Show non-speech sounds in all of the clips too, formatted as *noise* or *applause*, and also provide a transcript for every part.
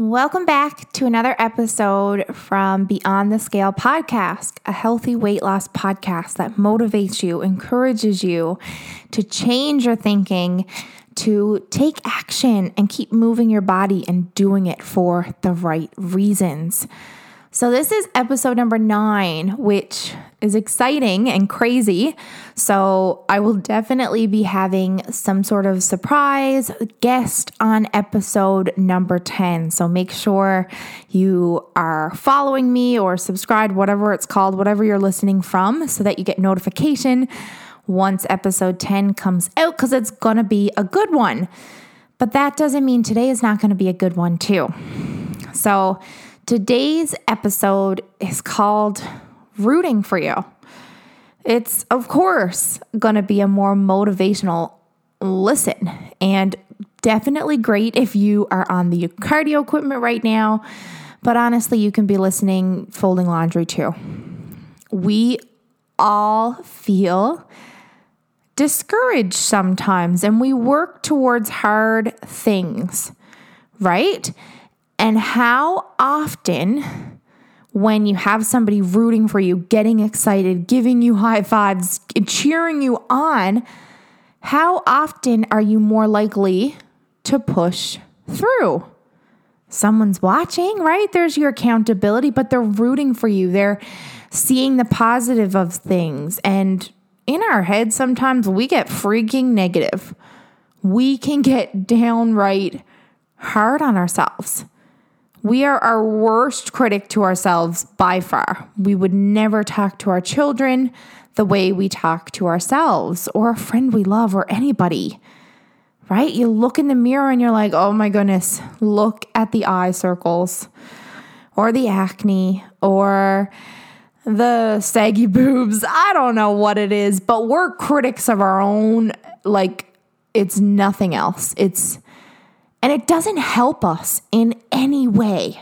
Welcome back to another episode from Beyond the Scale podcast, a healthy weight loss podcast that motivates you, encourages you to change your thinking, to take action and keep moving your body and doing it for the right reasons. So, this is episode number nine, which is exciting and crazy. So, I will definitely be having some sort of surprise guest on episode number 10. So, make sure you are following me or subscribed, whatever it's called, whatever you're listening from, so that you get notification once episode 10 comes out because it's going to be a good one. But that doesn't mean today is not going to be a good one, too. So, Today's episode is called Rooting for You. It's, of course, going to be a more motivational listen and definitely great if you are on the cardio equipment right now. But honestly, you can be listening folding laundry too. We all feel discouraged sometimes and we work towards hard things, right? And how often, when you have somebody rooting for you, getting excited, giving you high fives, cheering you on, how often are you more likely to push through? Someone's watching, right? There's your accountability, but they're rooting for you. They're seeing the positive of things. And in our heads, sometimes we get freaking negative. We can get downright hard on ourselves. We are our worst critic to ourselves by far. We would never talk to our children the way we talk to ourselves or a friend we love or anybody. Right? You look in the mirror and you're like, oh my goodness, look at the eye circles or the acne or the saggy *laughs* boobs. I don't know what it is, but we're critics of our own. Like, it's nothing else. It's and it doesn't help us in any way,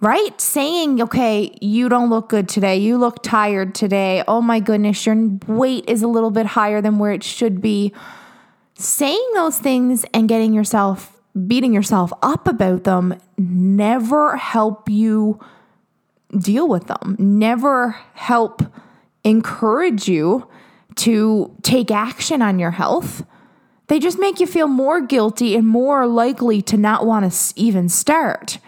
right? Saying, okay, you don't look good today. You look tired today. Oh my goodness, your weight is a little bit higher than where it should be. Saying those things and getting yourself, beating yourself up about them never help you deal with them, never help encourage you to take action on your health they just make you feel more guilty and more likely to not want to even start.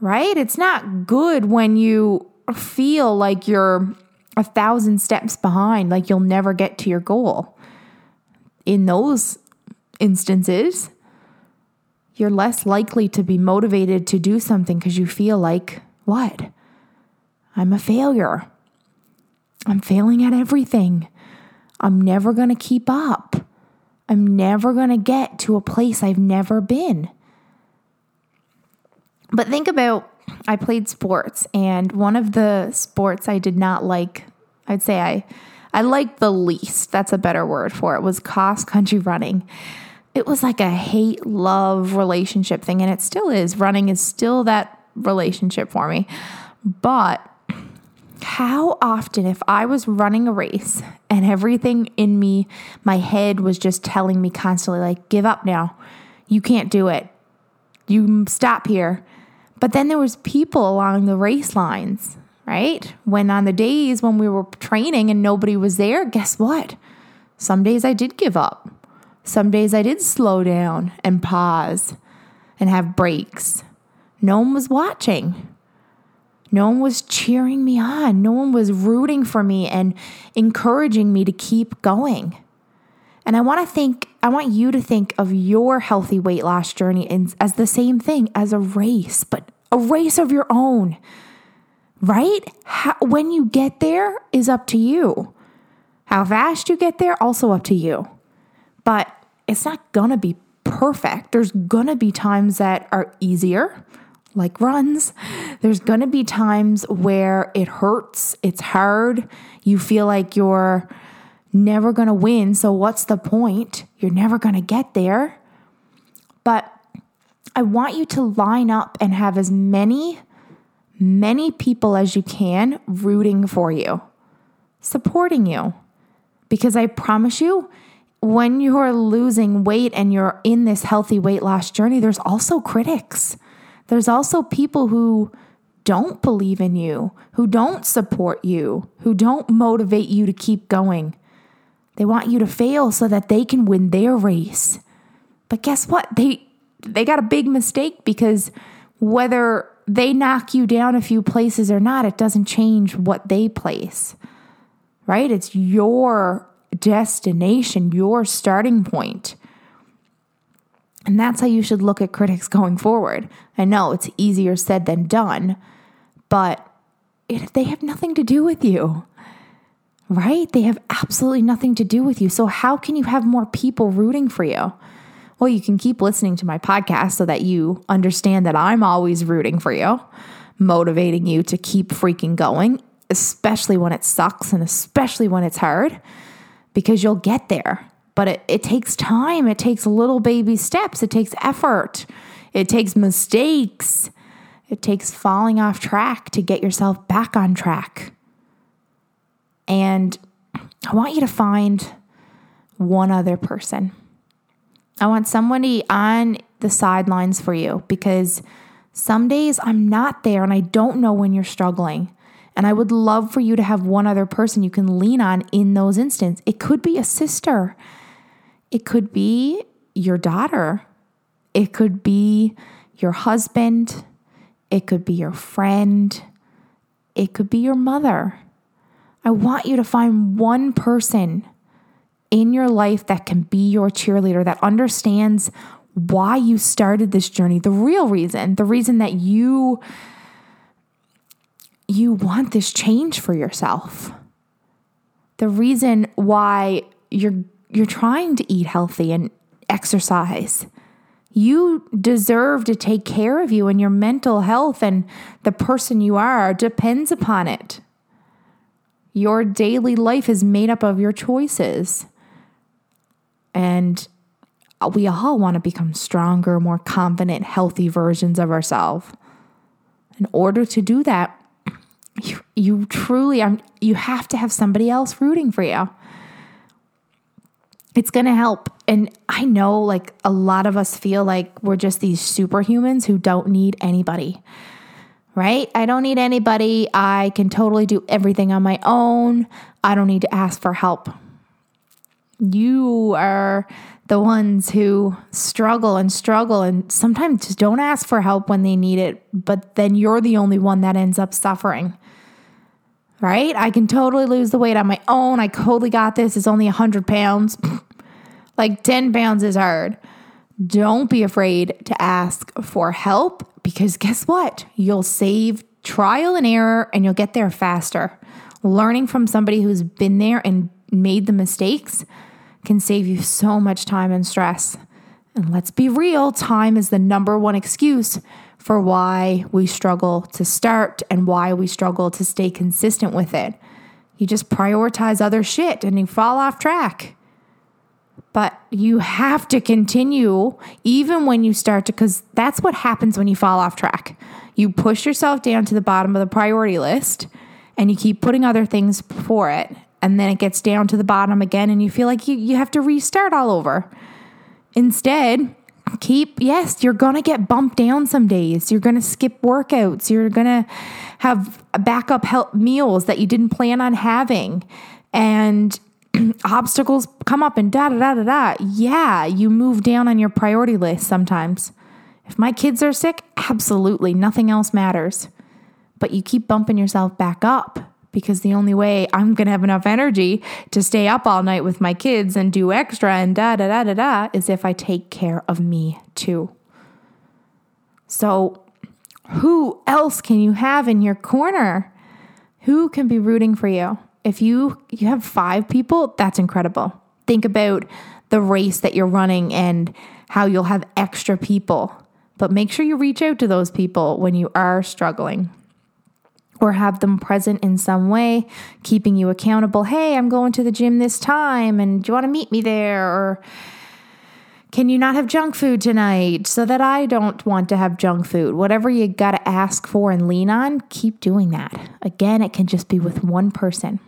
Right? It's not good when you feel like you're a thousand steps behind, like you'll never get to your goal. In those instances, you're less likely to be motivated to do something because you feel like, what? I'm a failure. I'm failing at everything. I'm never going to keep up. I'm never going to get to a place I've never been. But think about I played sports, and one of the sports I did not like, I'd say I I liked the least. That's a better word for it. Was cross country running. It was like a hate love relationship thing, and it still is. Running is still that relationship for me. But how often, if I was running a race and everything in me, my head was just telling me constantly, like, give up now. You can't do it. You stop here. But then there was people along the race lines, right? When on the days when we were training and nobody was there, guess what? Some days I did give up. Some days I did slow down and pause and have breaks. No one was watching. No one was cheering me on. No one was rooting for me and encouraging me to keep going. And I want to think, I want you to think of your healthy weight loss journey as the same thing as a race, but a race of your own, right? How, when you get there is up to you. How fast you get there, also up to you. But it's not gonna be perfect. There's gonna be times that are easier like runs. There's going to be times where it hurts, it's hard, you feel like you're never going to win. So, what's the point? You're never going to get there. But I want you to line up and have as many, many people as you can rooting for you, supporting you. Because I promise you, when you're losing weight and you're in this healthy weight loss journey, there's also critics There's also people who don't believe in you, who don't support you, who don't motivate you to keep going. They want you to fail so that they can win their race. But guess what? They they got a big mistake because whether they knock you down a few places or not, it doesn't change what they place. Right? It's your destination, your starting point. And that's how you should look at critics *laughs* going forward. I know it's easier said than done, but it, they have nothing to do with you, right? They have absolutely nothing to do with you. So, how can you have more people rooting for you? Well, you can keep listening to my podcast so that you understand that I'm always rooting for you, motivating you to keep freaking going, especially when it sucks and especially when it's hard, because you'll get there. But it, it takes time, it takes little baby steps, it takes effort, it takes mistakes, it takes falling off track to get yourself back on track. And I want you to find one other person I want somebody on the sidelines for you because some days I'm not there and I don't know when you're struggling. And I would love for you to have one other person you can lean on in those instances. It could be a sister, it could be your daughter, it could be your husband, it could be your friend, it could be your mother. I want you to find one person in your life that can be your cheerleader, that understands why you started this journey, the real reason, the reason that you you want this change for yourself. The reason why you're you're trying to eat healthy and exercise. You deserve to take care of you and your mental health and the person you are depends upon it. Your daily life is made up of your choices. And we all want to become stronger, more confident, healthy versions of ourselves. In order to do that, you, you truly um, you have to have somebody else rooting for you. It's going to help. And I know like a lot of us feel like we're just these superhumans who don't need anybody. Right? I don't need anybody. I can totally do everything on my own. I don't need to ask for help. You are the ones who struggle and struggle and sometimes just don't ask for help when they need it, but then you're the only one that ends up suffering. Right? I can totally lose the weight on my own. I totally got this. It's only 100 pounds. *laughs* like 10 pounds is hard. Don't be afraid to ask for help because guess what? You'll save trial and error and you'll get there faster. Learning from somebody who's been there and made the mistakes can save you so much time and stress. And let's be real, time is the number one excuse for why we struggle to start and why we struggle to stay consistent with it. You just prioritize other shit and you fall off track. But you have to continue even when you start to, because that's what happens when you fall off track. You push yourself down to the bottom of the priority list and you keep putting other things before it and then it gets down to the bottom again and you feel like you, you have to restart all over. Instead, keep, yes, you're going to get bumped down some days. You're going to skip workouts. You're going to have backup help meals that you didn't plan on having. And *clears throat* obstacles come up and da da da da da. Yeah, you move down on your priority list sometimes. If my kids are sick, absolutely nothing else matters. But you keep bumping yourself back up because the only way I'm going to have enough energy to stay up all night with my kids and do extra and da da da da da is if I take care of me too. So, who else can you have in your corner? Who can be rooting for you? If you you have 5 people, that's incredible. Think about the race that you're running and how you'll have extra people. But make sure you reach out to those people when you are struggling or have them present in some way, keeping you accountable. Hey, I'm going to the gym this time, and do you want to meet me there? Or can you not have junk food tonight so that I don't want to have junk food? Whatever you got to ask for and lean on, keep doing that. Again, it can just be with one person.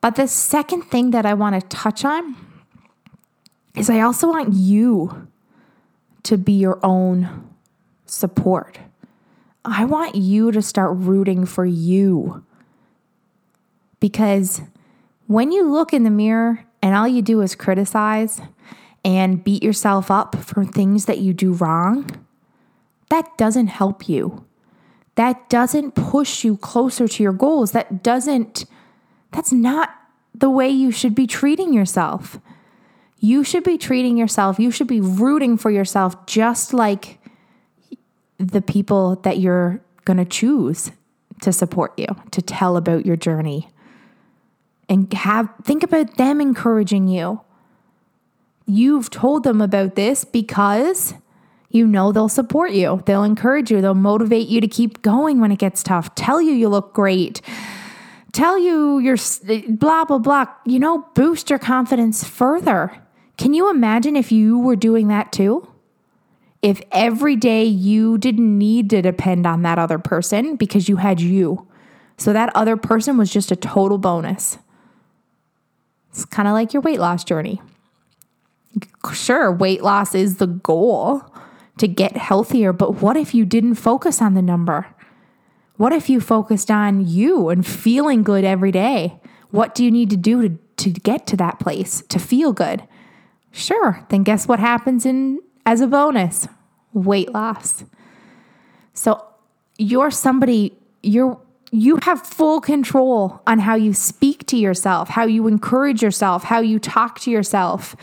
But the second thing that I want to touch on is I also want you to be your own support. I want you to start rooting for you. Because when you look in the mirror and all you do is criticize and beat yourself up for things that you do wrong, that doesn't help you. That doesn't push you closer to your goals. That doesn't, that's not the way you should be treating yourself. You should be treating yourself, you should be rooting for yourself just like the people that you're going to choose to support you, to tell about your journey. And have think about them encouraging you. You've told them about this because you know they'll support you. They'll encourage you. They'll motivate you to keep going when it gets tough. Tell you you look great. Tell you you're blah, blah, blah. You know, boost your confidence further. Can you imagine if you were doing that too? If every day you didn't need to depend on that other person because you had you. So that other person was just a total bonus. It's kind of like your weight loss journey. Sure, weight loss is the goal to get healthier, but what if you didn't focus on the number? What if you focused on you and feeling good every day? What do you need to do to, to get to that place, to feel good? Sure, then guess what happens in as a bonus? Weight loss. So you're somebody you're you have full control on how you speak to yourself, how you encourage yourself, how you talk to yourself,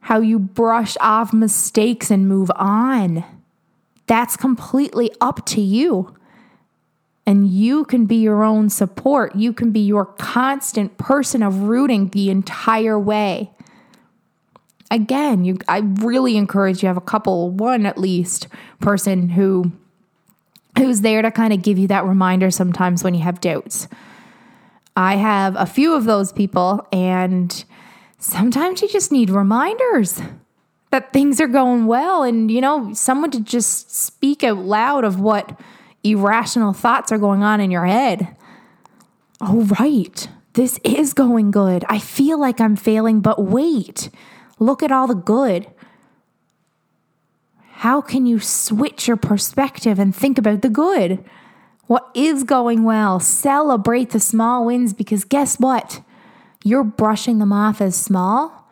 how you brush off mistakes and move on. That's completely up to you. And you can be your own support. You can be your constant person of rooting the entire way again, you I really encourage you have a couple, one at least person who who's there to kind of give you that reminder sometimes when you have doubts. I have a few of those people and sometimes you just need reminders that things are going well and you know someone to just speak out loud of what irrational thoughts are going on in your head. Oh right. This is going good. I feel like I'm failing, but wait. Look at all the good. How can you switch your perspective and think about the good? What is going well? Celebrate the small wins because guess what? You're brushing them off as small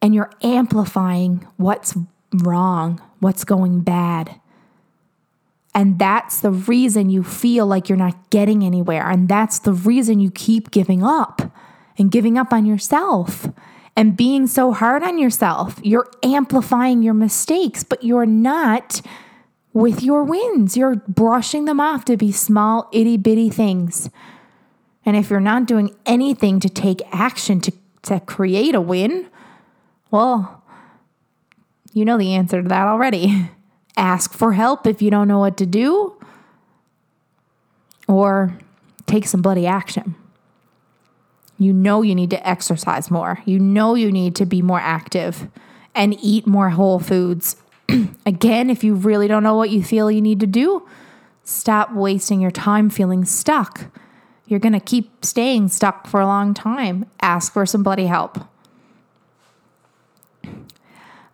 and you're amplifying what's wrong, what's going bad. And that's the reason you feel like you're not getting anywhere. And that's the reason you keep giving up and giving up on yourself and being so hard on yourself. You're amplifying your mistakes, but you're not with your wins. You're brushing them off to be small, itty bitty things. And if you're not doing anything to take action to, to create a win, well, you know the answer to that already. *laughs* Ask for help if you don't know what to do, or take some bloody action. You know you need to exercise more. You know you need to be more active and eat more whole foods. *clears throat* Again, if you really don't know what you feel you need to do, stop wasting your time feeling stuck. You're going to keep staying stuck for a long time. Ask for some bloody help.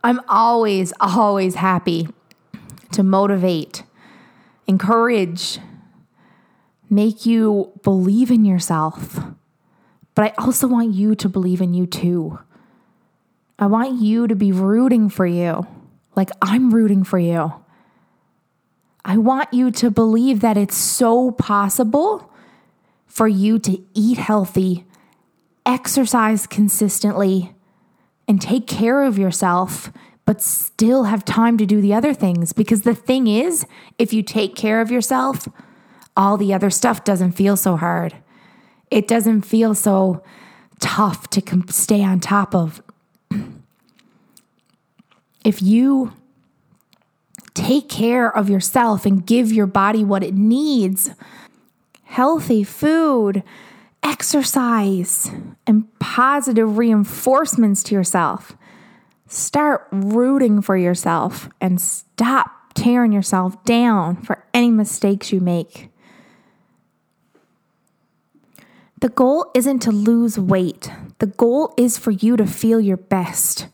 I'm always, always happy to motivate, encourage, make you believe in yourself but I also want you to believe in you too. I want you to be rooting for you, like I'm rooting for you. I want you to believe that it's so possible for you to eat healthy, exercise consistently, and take care of yourself, but still have time to do the other things. Because the thing is, if you take care of yourself, all the other stuff doesn't feel so hard it doesn't feel so tough to com- stay on top of. *clears throat* if you take care of yourself and give your body what it needs healthy food, exercise, and positive reinforcements to yourself. Start rooting for yourself and stop tearing yourself down for any mistakes you make. The goal isn't to lose weight, the goal is for you to feel your best.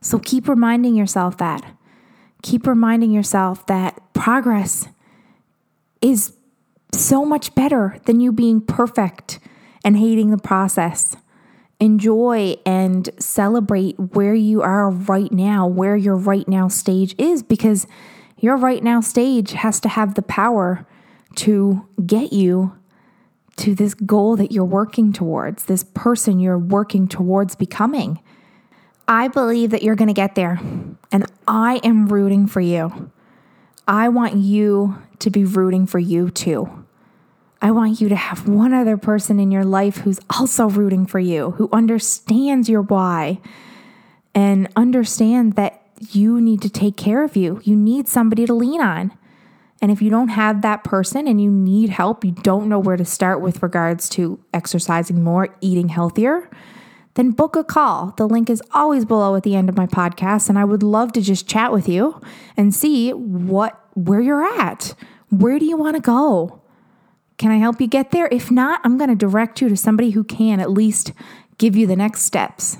So keep reminding yourself that. Keep reminding yourself that progress is so much better than you being perfect and hating the process. Enjoy and celebrate where you are right now, where your right now stage is, because your right now stage has to have the power to get you to this goal that you're working towards, this person you're working towards becoming. I believe that you're going to get there, and I am rooting for you. I want you to be rooting for you too. I want you to have one other person in your life who's also rooting for you, who understands your why and understand that you need to take care of you. You need somebody to lean on. And if you don't have that person and you need help, you don't know where to start with regards to exercising more, eating healthier, then book a call. The link is always below at the end of my podcast and I would love to just chat with you and see what where you're at. Where do you want to go? Can I help you get there? If not, I'm going to direct you to somebody who can at least give you the next steps.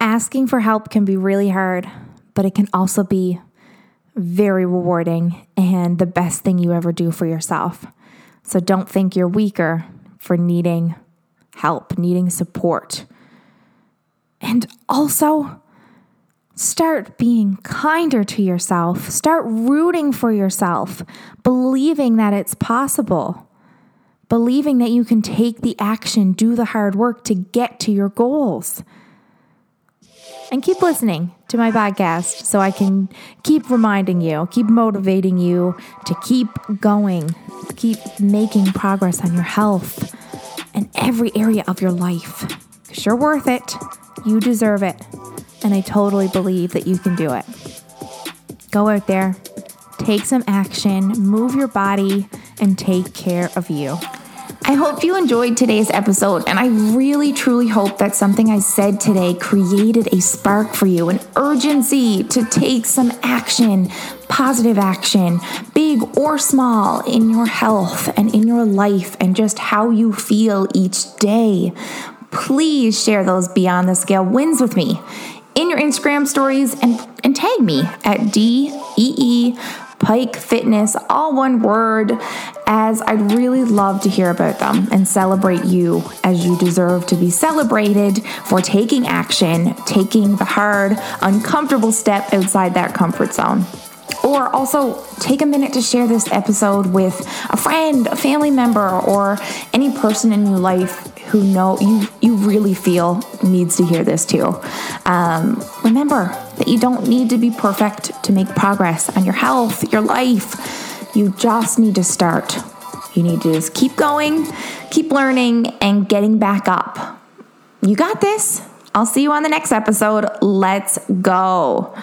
Asking for help can be really hard, but it can also be very rewarding and the best thing you ever do for yourself. So don't think you're weaker for needing help, needing support. And also, start being kinder to yourself. Start rooting for yourself, believing that it's possible believing that you can take the action, do the hard work to get to your goals. And keep listening to my podcast so I can keep reminding you, keep motivating you to keep going, keep making progress on your health and every area of your life. Because you're worth it, you deserve it, and I totally believe that you can do it. Go out there, take some action, move your body, and take care of you. I hope you enjoyed today's episode, and I really truly hope that something I said today created a spark for you, an urgency to take some action, positive action, big or small, in your health and in your life and just how you feel each day. Please share those beyond the scale wins with me in your Instagram stories and, and tag me at DEE Pike Fitness, all one word, as I'd really love to hear about them and celebrate you as you deserve to be celebrated for taking action, taking the hard, uncomfortable step outside that comfort zone. Or also take a minute to share this episode with a friend, a family member, or any person in your life who know you you really feel needs to hear this too. Um, remember that you don't need to be perfect to make progress on your health, your life. You just need to start. You need to just keep going, keep learning, and getting back up. You got this. I'll see you on the next episode. Let's go.